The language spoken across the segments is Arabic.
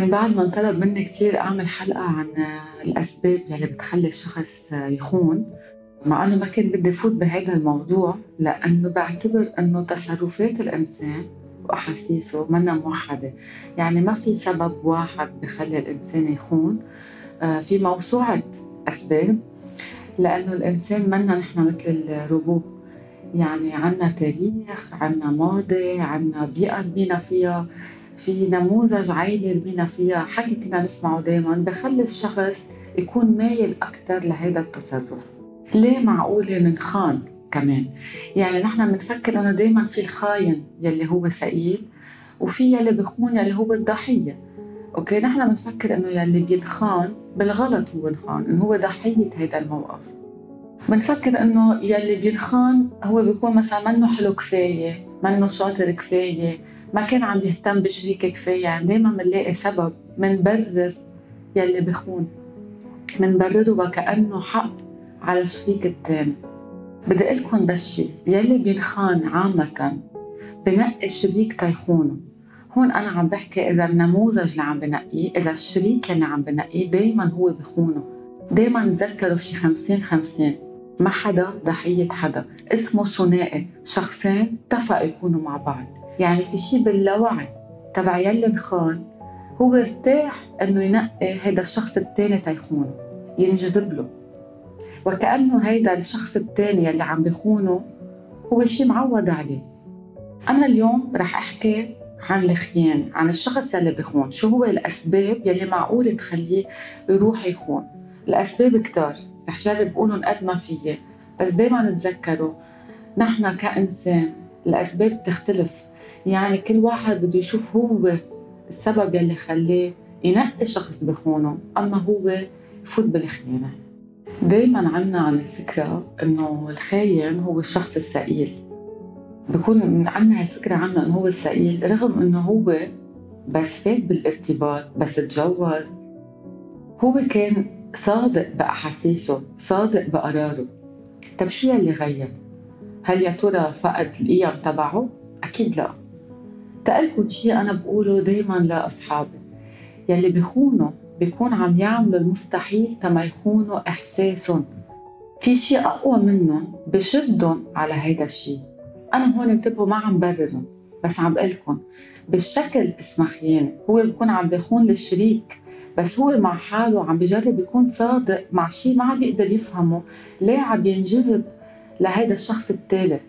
من بعد ما انطلب مني كتير أعمل حلقة عن الأسباب يلي بتخلي الشخص يخون مع أنه ما كنت بدي فوت بهذا الموضوع لأنه بعتبر أنه تصرفات الإنسان وأحاسيسه منا موحدة. يعني ما في سبب واحد بخلي الإنسان يخون آه، في موسوعة أسباب لأنه الإنسان منا نحن مثل الروبوت. يعني عنا تاريخ عنا ماضي عنا بيئة ربينا فيها. في نموذج عائلي ربينا فيها حكي كنا نسمعه دايما بخلي الشخص يكون مايل أكثر لهذا التصرف. ليه معقولة ننخان كمان؟ يعني نحن بنفكر إنه دائما في الخاين يلي هو سئيل وفي يلي بخون يلي هو الضحية. okay نحن بنفكر إنه يلي بينخان بالغلط هو انخان إنه هو ضحية هذا الموقف. بنفكر إنه يلي بينخان هو بيكون مثلا منه حلو كفاية منه شاطر كفاية ما كان عم يهتم بشريكه كفاية. يعني دائما بنلاقي سبب منبرر يلي بخون. منبرره وكأنه حق على الشريك الثاني بدي لكم بس شيء. يلي بينخان عامة بنقي شريك تيخونه هون أنا عم بحكي إذا النموذج اللي عم بنقيه إذا الشريك اللي عم بنقيه دايما هو بخونه. دايما تذكروا في خمسين خمسين. ما حدا ضحية حدا. اسمه ثنائي. شخصين اتفقوا يكونوا مع بعض. يعني في شيء باللاوعي تبع يلي انخان هو ارتاح إنه ينقي هذا الشخص الثاني تيخونه ينجذب له. وكأنه هيدا الشخص الثاني اللي عم بخونه هو شيء معود عليه. أنا اليوم رح أحكي عن الخيانة عن الشخص يلي بخون. شو هو الأسباب يلي معقول تخليه يروح يخون؟ الأسباب كتار رح جرب أقولهم قد ما فيي بس دايما تذكروا نحن كإنسان الأسباب تختلف يعني كل واحد بده يشوف هو السبب يلي خلاه ينقي شخص بخونه أما هو يفوت بالخيانة. دايما عنا عن الفكرة إنه الخاين هو الشخص السئيل. بكون عنا هالفكرة عنه إنه هو السئيل رغم إنه هو بس فات بالارتباط بس تجوز. هو كان صادق بأحاسيسه صادق بقراره. طب شو يلي غير؟ هل يا ترى فقد القيم تبعه؟ أكيد لا. تقلكم شيء أنا بقوله دايما لأصحابي. يلي بيخونوا بيكون عم يعملوا المستحيل تما يخونوا إحساسهم. في شيء أقوى منهم بشدهم على هيدا الشيء. أنا هون انتبهوا ما عم بررهم بس عم بقلكم بالشكل اسمها خيانة هو بيكون عم بيخون الشريك بس هو مع حاله عم بجرب يكون صادق مع شيء ما عم بيقدر يفهمه ليه عم ينجذب لهيدا الشخص الثالث؟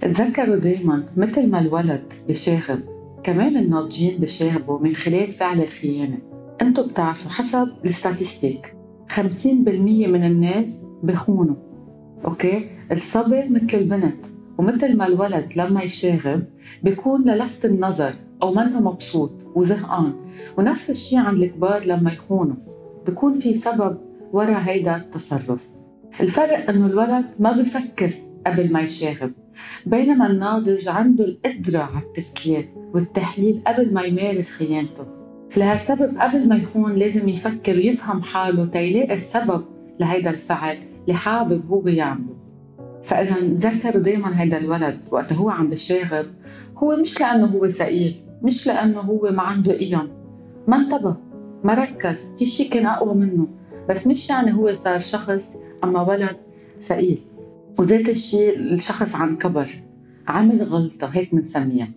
تذكروا دايما مثل ما الولد بشاغب كمان الناضجين بشاغبوا من خلال فعل الخيانة. أنتم بتعرفوا حسب الستاتستيك 50% من الناس بخونوا. أوكي؟ الصبي مثل البنت ومثل ما الولد لما يشاغب بيكون للفت النظر أو منه مبسوط وزهقان. ونفس الشيء عند الكبار لما يخونوا بيكون في سبب ورا هيدا التصرف. الفرق إنه الولد ما بفكر قبل ما يشاغب. بينما الناضج عنده القدرة على التفكير والتحليل قبل ما يمارس خيانته. لهالسبب قبل ما يخون لازم يفكر ويفهم حاله تيلاقي السبب لهيدا الفعل اللي حابب هو يعمله. فإذا تذكروا دايما هيدا الولد وقت هو عم بشاغب هو مش لأنه هو سئيل مش لأنه هو ما عنده قيم ما انتبه ما ركز في شيء كان أقوى منه بس مش يعني هو صار شخص أما ولد سئيل. وذات الشيء الشخص عن كبر عمل غلطة هيك بنسميها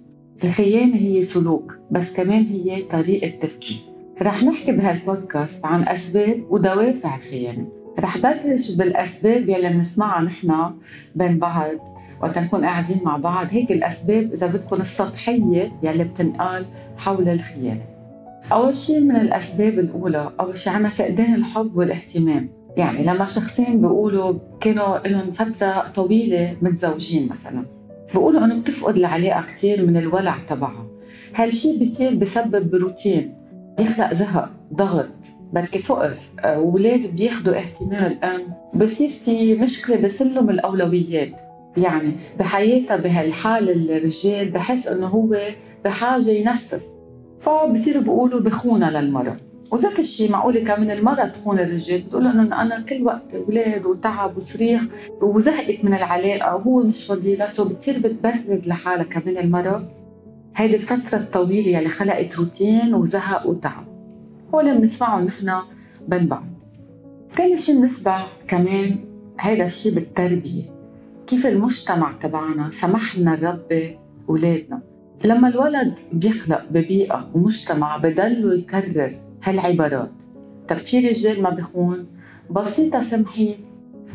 الخيانة هي سلوك بس كمان هي طريقة تفكير. رح نحكي بهالبودكاست عن أسباب ودوافع الخيانة. رح بلش بالأسباب يلي بنسمعها نحن بين بعض وقت نكون قاعدين مع بعض هيك الأسباب إذا بدكم السطحية يلي بتنقال حول الخيانة. أول شيء من الأسباب الأولى أول شيء عنا فقدان الحب والاهتمام. يعني لما شخصين بيقولوا كانوا لهم فترة طويلة متزوجين مثلا بيقولوا إنه بتفقد العلاقة كثير من الولع تبعها. هالشي بيصير بسبب روتين بيخلق زهق ضغط بركي فقر. أولاد بياخذوا اهتمام الام بصير في مشكلة بسلم الأولويات. يعني بحياتها بهالحال الرجال بحس إنه هو بحاجة ينفس فبصيروا بيقولوا بخونه للمرأة وذات الشيء معقولة كمان المرأة تخون الرجال. بتقول إنه أنا كل وقت أولاد وتعب وصريخ وزهقت من العلاقة وهو مش فاضي. لها سو بتصير بتبرر لحالها كمان المرأة هيدي الفترة الطويلة يلي خلقت روتين وزهق وتعب. هو اللي بنسمعه نحن بين بعض. تاني شي بنسمع كمان هيدا الشي بالتربية. كيف المجتمع تبعنا سمح لنا نربي أولادنا. لما الولد بيخلق ببيئة ومجتمع بضلوا يكرر هالعبارات. طب في رجال ما بيخون بسيطة سمحي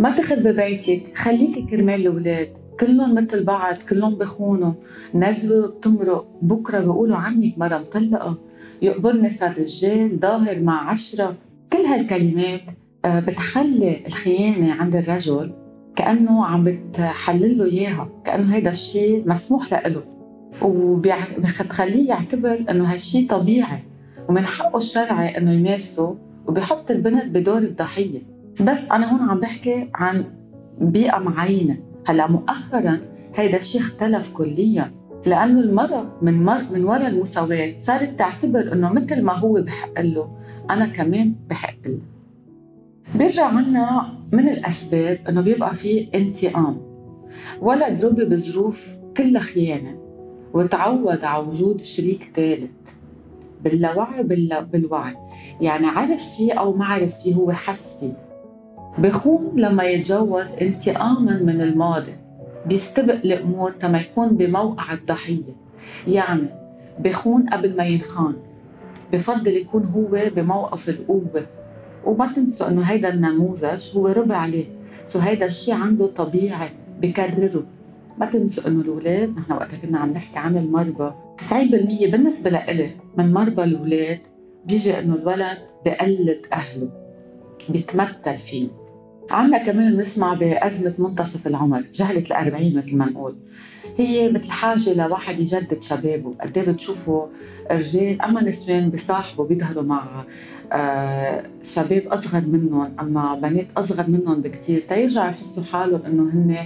ما تخربي بيتك خليكي كرمال الأولاد. كلهم مثل بعض كلهم بخونوا. نزوة بتمرق بكرة بيقولوا عنك مرة مطلقة. يقبرني صار رجال ظاهر مع عشرة. كل هالكلمات آه، بتخلي الخيانة عند الرجل كأنه عم بتحلل له إياها كأنه هيدا الشيء مسموح له وبتخليه يعتبر إنه هالشيء طبيعي. ومن حقه الشرعي إنه يمارسه وبحط البنت بدور الضحية. بس أنا هون عم بحكي عن بيئة معينة. هلأ مؤخرا هيدا الشيء اختلف كليا لأنه المرأة من مر من وراء المساواة صارت تعتبر إنه مثل ما هو بحق له أنا كمان بحق له. بيرجع عنا من الأسباب إنه بيبقى في انتقام. ولد ربي بظروف كلها خيانة وتعود على وجود شريك ثالث. باللاوعي بالوعي. يعني عرف فيه أو ما عرف فيه هو حس فيه. بخون لما يتجوز انتقاما من الماضي. بيستبق الأمور تما يكون بموقع الضحية يعني بخون قبل ما ينخان. بفضل يكون هو بموقف القوة. وما تنسوا إنه هيدا النموذج هو ربع عليه. سو هيدا الشيء عنده طبيعي بكرره. ما تنسوا إنه الأولاد نحن وقتها كنا عم نحكي عن المربى 90% بالنسبة لإلي من مربى الأولاد بيجي إنه الولد بقلد أهله بيتمثل فيه. عنا كمان نسمع بأزمة منتصف العمر جهلة الأربعين مثل ما نقول. هي مثل حاجة لواحد يجدد شبابه. قد إيه بتشوفوا رجال أما نسوان بيصاحبوا بيظهروا مع آه شباب أصغر منهم أما بنات أصغر منهم بكتير تيرجعوا يحسوا حالهم إنه هن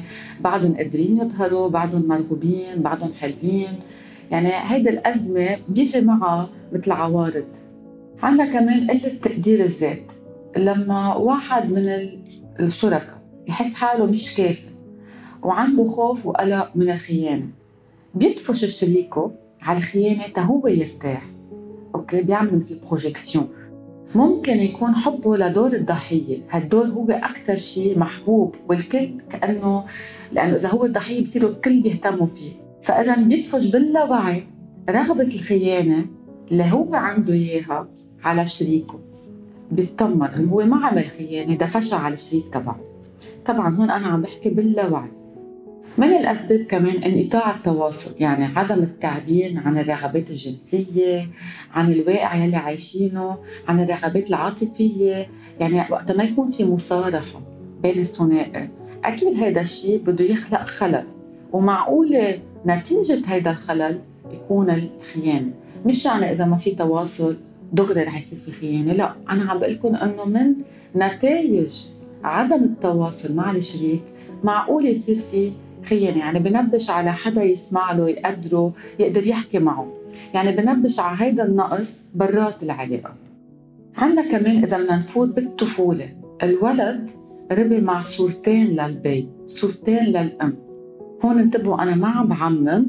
بعدهم قادرين يظهروا بعدهم مرغوبين بعدهم حلوين. يعني هيدي الأزمة بيجي معها مثل عوارض. عندنا كمان قلة تقدير الذات. لما واحد من الشركاء يحس حاله مش كافي وعنده خوف وقلق من الخيانة بيدفش شريكه على الخيانة تهو يرتاح. okay؟ بيعمل مثل projection ممكن يكون حبه لدور الضحية. هالدور هو أكثر شيء محبوب والكل كأنه لأنه إذا هو الضحية بصيروا الكل بيهتموا فيه. فإذا بيدفش باللاوعي رغبة الخيانة اللي هو عنده إياها على شريكه بيطمن إنه هو ما عمل خيانة دفشها على الشريك تبعه. طبعا هون أنا عم بحكي باللاوعي من الأسباب كمان انقطاع التواصل يعني عدم التعبير عن الرغبات الجنسية عن الواقع يلي عايشينه عن الرغبات العاطفية. يعني وقت ما يكون في مصارحة بين الثنائي أكيد هذا الشيء بده يخلق خلل. ومعقولة نتيجة هذا الخلل يكون الخيانة. مش يعني إذا ما في تواصل دغري رح يصير في خيانة لا. أنا عم بقول لكم إنه من نتائج عدم التواصل مع الشريك معقول يصير في خيانة. يعني بنبش على حدا يسمع له يقدره يقدر يحكي معه. يعني بنبش على هيدا النقص برات العلاقة. عندنا كمان إذا بدنا نفوت بالطفولة. الولد ربي مع صورتين للبي صورتين للأم. هون انتبهوا أنا ما عم بعمم.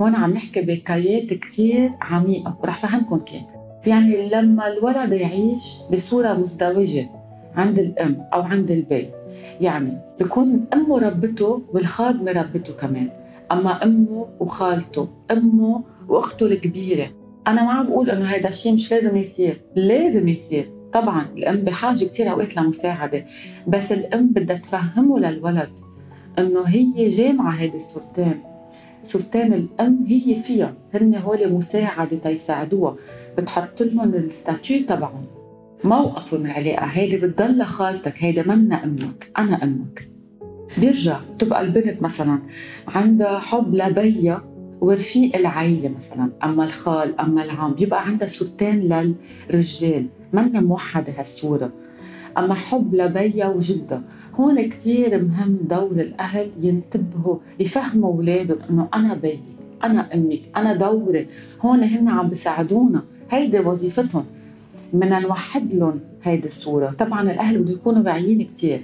هون عم نحكي بكايات كتير عميقة ورح فهمكم كيف. يعني لما الولد يعيش بصورة مزدوجة عند الأم أو عند البي يعني بكون أمه ربته والخادمة ربته كمان. أما أمه وخالته أمه وأخته الكبيرة. أنا ما عم بقول إنه هذا الشيء مش لازم يصير. لازم يصير. طبعا الأم بحاجة كتير أوقات لمساعدة بس الأم بدها تفهمه للولد. إنه هي جامعة هذه الصورتين صورتين الأم هي فيها. هن هول مساعدة تيساعدوها. بتحط لهم الستاتيو تبعهم. موقفهم من العلاقة هيدي بتضل خالتك هيدي منا أمك. أنا أمك. بيرجع. تبقى البنت مثلا عندها حب لبيها ورفيق العيلة مثلا. أما الخال أما العم. بيبقى عندها صورتين للرجال. منا موحدة هالصورة. أما حب لبيا وجدة. هون كتير مهم دور الأهل ينتبهوا يفهموا أولادهم إنه أنا بيك أنا أمك أنا دوري. هون هن عم بيساعدونا هيدي وظيفتهم. بدنا نوحد لهم هيدي الصورة. طبعا الأهل بده يكونوا واعيين كتير.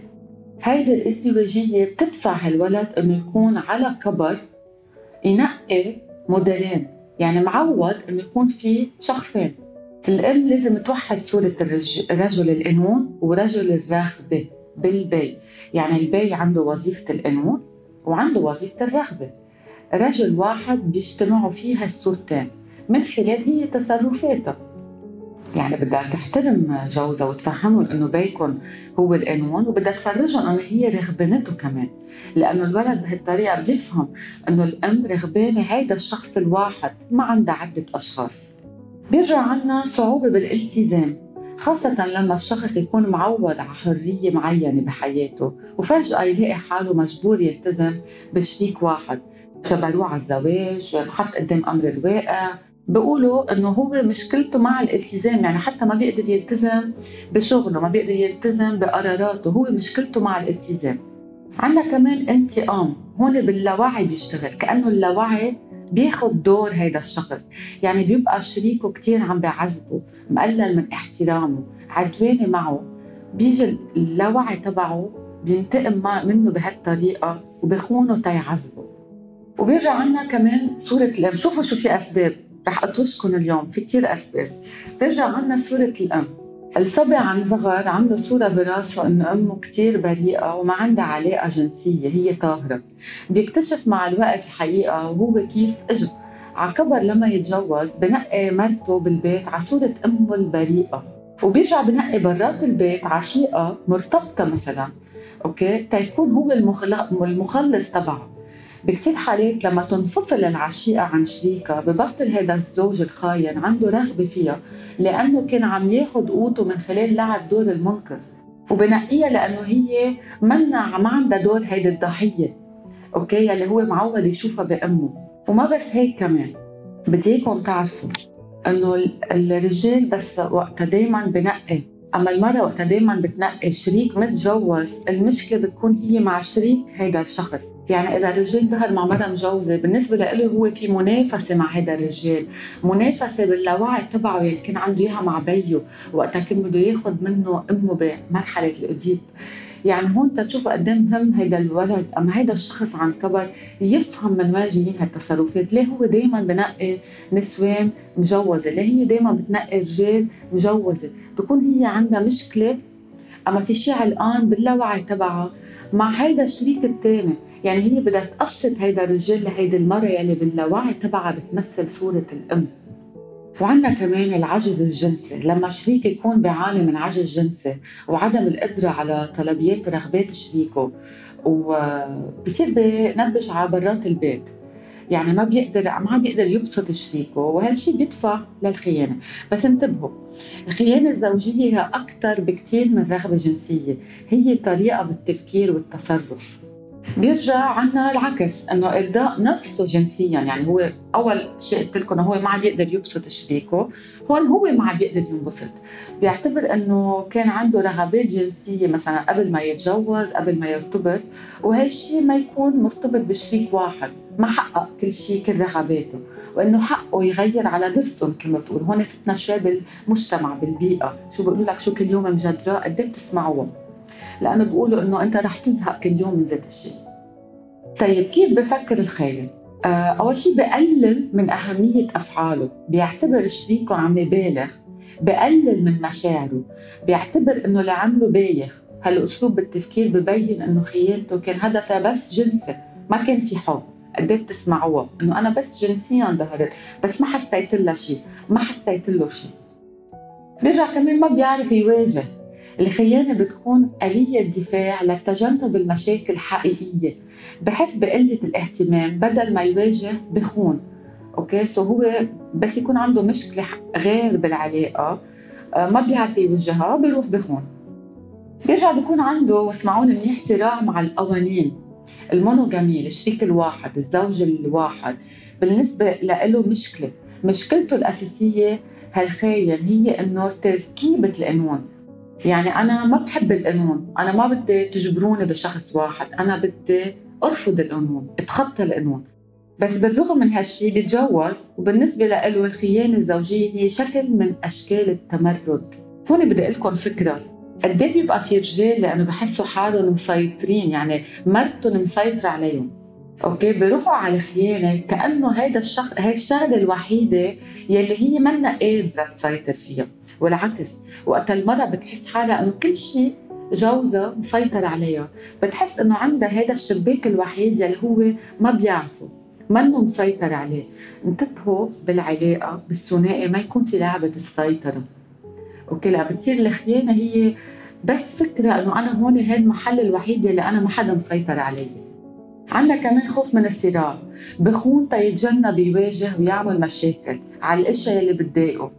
هيدي الازدواجية بتدفع هالولد إنه يكون على كبر ينقي موديلين. يعني معود إنه يكون في شخصين. الام لازم توحد صورة الرجل القانون ورجل الرغبة بالبي. يعني البي عنده وظيفة القانون وعنده وظيفة الرغبة. رجل واحد بيجتمعوا فيها الصورتين من خلال هي تصرفاتها. يعني بدها تحترم جوزها وتفهمهم إنه بيكون هو القانون وبدها تفرجهم إنه هي رغبنته كمان. لأنه الولد بهالطريقة بيفهم إنه الأم رغبانة هيدا الشخص الواحد ما عندها عدة أشخاص. بيرجع عنا صعوبة بالالتزام خاصة لما الشخص يكون معود على حرية معينة بحياته وفجأة يلاقي حاله مجبور يلتزم بشريك واحد جبروه على الزواج انحط قدام أمر الواقع. بيقولوا إنه هو مشكلته مع الالتزام يعني حتى ما بيقدر يلتزم بشغله ما بيقدر يلتزم بقراراته هو مشكلته مع الالتزام. عندنا كمان انتقام هون باللاوعي بيشتغل كأنه اللاوعي بياخد دور هيدا الشخص. يعني بيبقى شريكه كتير عم بيعذبه مقلل من احترامه عدواني معه. بيجي اللاوعي تبعه بينتقم منه بهالطريقة وبخونه تيعذبه وبيرجع عنا كمان صورة الأم. شوفوا شو في أسباب. رح أطوشكم اليوم. في كتير أسباب. بيرجع عنا صورة الأم. الصبي عن صغر عنده صورة براسه إنه أمه كتير بريئة وما عندها علاقة جنسية هي طاهرة. بيكتشف مع الوقت الحقيقة وهو كيف إجا. عكبر لما يتجوز بنقي مرته بالبيت على صورة أمه البريئة. وبيرجع بنقي برات البيت عشيقة مرتبطة مثلا. أوكي؟ تيكون هو المخلص تبعها بكتير حالات لما تنفصل العشيقة عن شريكها ببطل هذا الزوج الخاين عنده رغبة فيها لأنه كان عم ياخد قوته من خلال لعب دور المنقذ. وبنقيها لأنه هي منا ما عندها دور هيدي الضحية أوكي؟ يلي هو معود يشوفها بأمه. وما بس هيك كمان بدي إياكم تعرفوا إنه الرجال بس وقتها دايما بنقي. أما المرة وقتها دائما بتنقي شريك متجوز المشكلة بتكون هي مع شريك هيدا الشخص. يعني إذا الرجال ظهر مع مرة مجوزة بالنسبة له هو في منافسة مع هيدا الرجال. منافسة باللاوعي تبعه يلي كان عنده إياها مع بيه وقتها كان بده ياخد منه أمه بمرحلة الأديب. يعني هون تشوفوا قد إيه مهم هيدا الولد أما هيدا الشخص عن كبر يفهم من وين جايين هالتصرفات، ليه هو دائما بنقي نسوان مجوزة، ليه هي دائما بتنقي رجال مجوزة، بكون هي عندها مشكلة. أما في شيء علقان باللاوعي تبعها. مع هيدا الشريك الثاني، يعني هي بدها تقشط هيدا الرجال لهيدي المرة يلي باللاوعي تبعها بتمثل صورة الأم. وعندنا كمان العجز الجنسي. لما شريك يكون بيعاني من عجز جنسي وعدم القدرة على طلبيات رغبات شريكه وبصير بنبش على برات البيت. يعني ما بيقدر ما بيقدر يبسط شريكه وهالشيء بيدفع للخيانة. بس انتبهوا الخيانة الزوجية هي أكثر بكثير من رغبة جنسية. هي طريقة بالتفكير والتصرف. بيرجع عنا العكس إنه إرضاء نفسه جنسيا يعني هو أول شيء قلت لكم هو ما عم بيقدر يبسط شريكه هون هو ما عم بيقدر ينبسط. بيعتبر إنه كان عنده رغبات جنسية مثلا قبل ما يتجوز قبل ما يرتبط وهالشيء ما يكون مرتبط بشريك واحد ما حقق كل شيء كل رغباته وإنه حقه يغير على درسه مثل ما بتقول. هون فتنا شوي بالمجتمع بالبيئة شو بيقولوا لك شو كل يوم مجدره قد إيه لأنه بيقولوا إنه أنت رح تزهق كل يوم من ذات الشيء طيب كيف بفكر الخاين آه أول شيء بقلل من أهمية أفعاله. بيعتبر شريكه عم يبالغ. بقلل من مشاعره. بيعتبر إنه اللي عمله بايخ. هالأسلوب بالتفكير ببين إنه خيانته كان هدفها بس جنسي. ما كان في حب. قد إيه بتسمعوها إنه أنا بس جنسيا ظهرت. بس ما حسيت لها شيء ما حسيت له شيء بيرجع كمان ما بيعرف يواجه. الخيانة بتكون آلية دفاع لتجنب المشاكل الحقيقية بحس بقلة الاهتمام بدل ما يواجه بخون. okay؟ so هو بس يكون عنده مشكلة غير بالعلاقة آه، ما بيعرف يوجهها بيروح بخون. بيرجع بيكون عنده واسمعوني منيح صراع مع القوانين. ال monogamy الشريك الواحد الزوج الواحد بالنسبة له مشكلة. مشكلته الأساسية هالخاين هي إنه تركيبة القانون. يعني أنا ما بحب القانون أنا ما بدي تجبروني بشخص واحد. أنا بدي أرفض القانون أتخطى القانون بس بالرغم من هالشي بيتجوز وبالنسبة له الخيانة الزوجية هي شكل من أشكال التمرد. هون بدي لكم فكرة. قد إيه بيبقى في رجال لأنه بحسوا حالهم مسيطرين يعني مرتهم مسيطرة عليهم. أوكي؟ بيروحوا على الخيانه كأنه هذا الشخص هي الشغلة الوحيدة يلي هي منا قادرة تسيطر فيها والعكس وقت المرأة بتحس حالها إنه كل شيء جوزها مسيطر عليها بتحس إنه عندها هذا الشباك الوحيد يلي هو ما بيعرفه منه مسيطر عليه. انتبهوا بالعلاقة بالثنائي ما يكون في لعبة السيطرة. أوكي؟ لا بتصير الخيانة هي بس فكرة إنه أنا هون هي المحل الوحيد اللي أنا ما حدا مسيطر علي عندنا كمان خوف من الصراع. بخون تيتجنب يواجه ويعمل مشاكل على الأشياء اللي بتضايقه.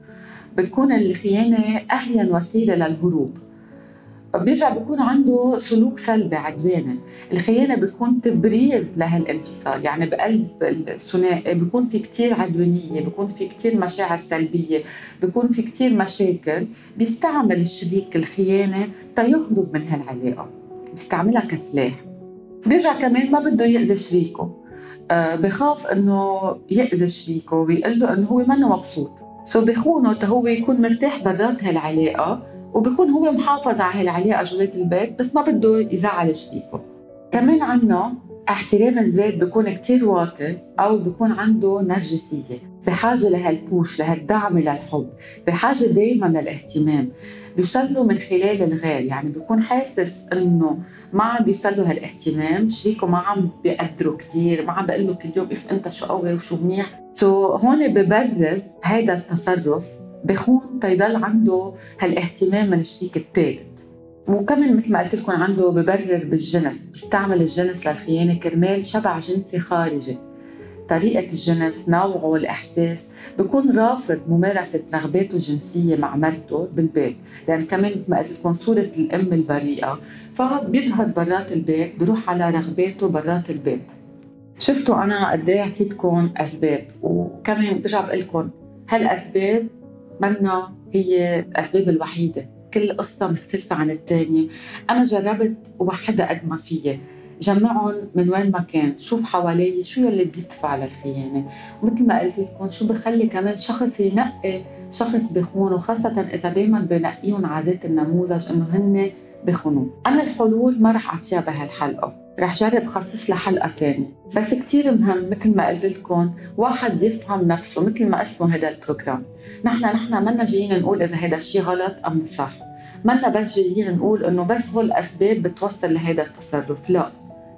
بتكون الخيانة أهين وسيلة للهروب. بيرجع بيكون عنده سلوك سلبي عدواني الخيانة بتكون تبرير لهالانفصال. يعني بقلب الثنائي بيكون في كتير عدوانية بيكون في كتير مشاعر سلبية بيكون في كتير مشاكل. بيستعمل الشريك الخيانة تيهرب من هالعلاقة. بيستعملها كسلاح. بيرجع كمان ما بده يأذي شريكه. آه بخاف إنه يأذي شريكه ويقول له إنه هو منه مبسوط. so بخونه هو يكون مرتاح برات هالعلاقة وبكون هو محافظ على هالعلاقة جوات البيت بس ما بده يزعل شريكه. كمان عنا احترام الذات بيكون كتير واطي أو بيكون عنده نرجسية. بحاجة لهال push لهالدعم للحب بحاجة دايما للاهتمام. بيوصل له من خلال الغير. يعني بيكون حاسس إنه ما عم بيوصل له هالاهتمام شريكه ما عم بيقدره كثير ما عم بقول له كل يوم if أنت شو قوي وشو منيح. so so, هون ببرر هذا التصرف بخون تيضل عنده هالاهتمام من الشريك الثالث. وكمان مثل ما قلت لكم عنده ببرر بالجنس. بيستعمل الجنس للخيانة. كرمال شبع جنسي خارجي. طريقة الجنس نوعه والإحساس. بكون رافض ممارسة رغباته الجنسية مع مرته بالبيت. لأن كمان مثل ما قلت لكم صورة الأم البريئة. فبيظهر برات البيت بروح على رغباته برات البيت. شفتوا أنا قد إيه أعطيتكم أسباب. وكمان برجع بقول لكم هالأسباب منا هي الأسباب الوحيدة. كل قصة مختلفة عن الثانية أنا جربت وحدة قد ما فيي. جمعهم من وين ما كان. شوف حوالي شو يلي بيدفع للخيانة؟ ومثل ما قلت لكم شو بخلي كمان شخص ينقي شخص بخونه خاصة إذا دايما بنقيهم على ذات النموذج إنه هن بخونوا. أنا الحلول ما رح أعطيها بهالحلقة. رح جرب خصص لها حلقة تانية. بس كتير مهم مثل ما قلت لكم واحد يفهم نفسه مثل ما اسمه هذا البروجرام. نحن نحن منا جايين نقول إذا هذا الشيء غلط أم صح. منا بس جايين نقول إنه بس هو الأسباب بتوصل لهذا التصرف. لا.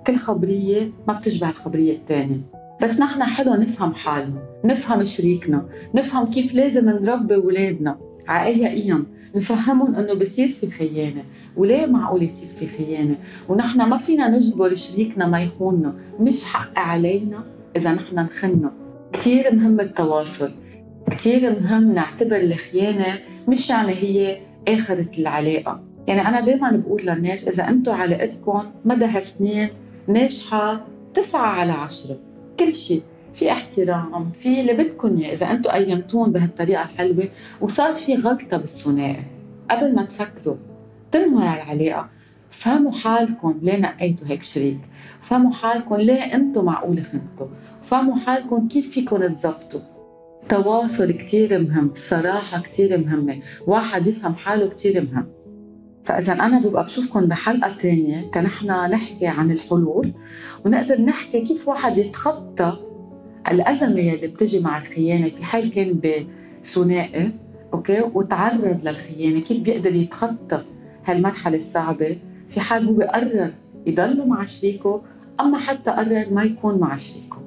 كل خبرية ما بتشبه الخبرية الثانية بس نحن حلو نفهم حالنا نفهم شريكنا نفهم كيف لازم نربي ولادنا. قيم نفهمهم إنه بصير في خيانة. وليه معقول يصير في خيانة؟ ونحن ما فينا نجبر شريكنا ما يخوننا. مش حق علينا إذا نحن نخنه. كتير مهم التواصل. كتير مهم نعتبر الخيانة مش يعني هي آخرة العلاقة. يعني أنا دايما بقول للناس إذا أنتم علاقتكم مدى سنين ناجحة تسعة على عشرة. كل شيء. في احترام في اللي بدكم اياه إذا أنتم قيمتون بهالطريقة الحلوة وصار في غلطة بالثنائي. قبل ما تفكروا تنهوا هالعلاقه فهموا حالكم ليه نقيتوا هيك شريك. فهموا حالكم ليه أنتم معقول خنتوا فهموا حالكم كيف فيكم تزبطوا تواصل كتير مهم الصراحة كتير مهمة. واحد يفهم حاله كتير مهم. فإذا أنا ببقى بشوفكم بحلقة تانية كنحن نحكي عن الحلول ونقدر نحكي كيف واحد يتخطى الأزمة اللي بتجي مع الخيانة. في حال كان بثنائي أوكي؟ وتعرض للخيانة كيف بيقدر يتخطى هالمرحلة الصعبة؟ في حال هو قرر يضل مع شريكه أما حتى قرر ما يكون مع شريكه.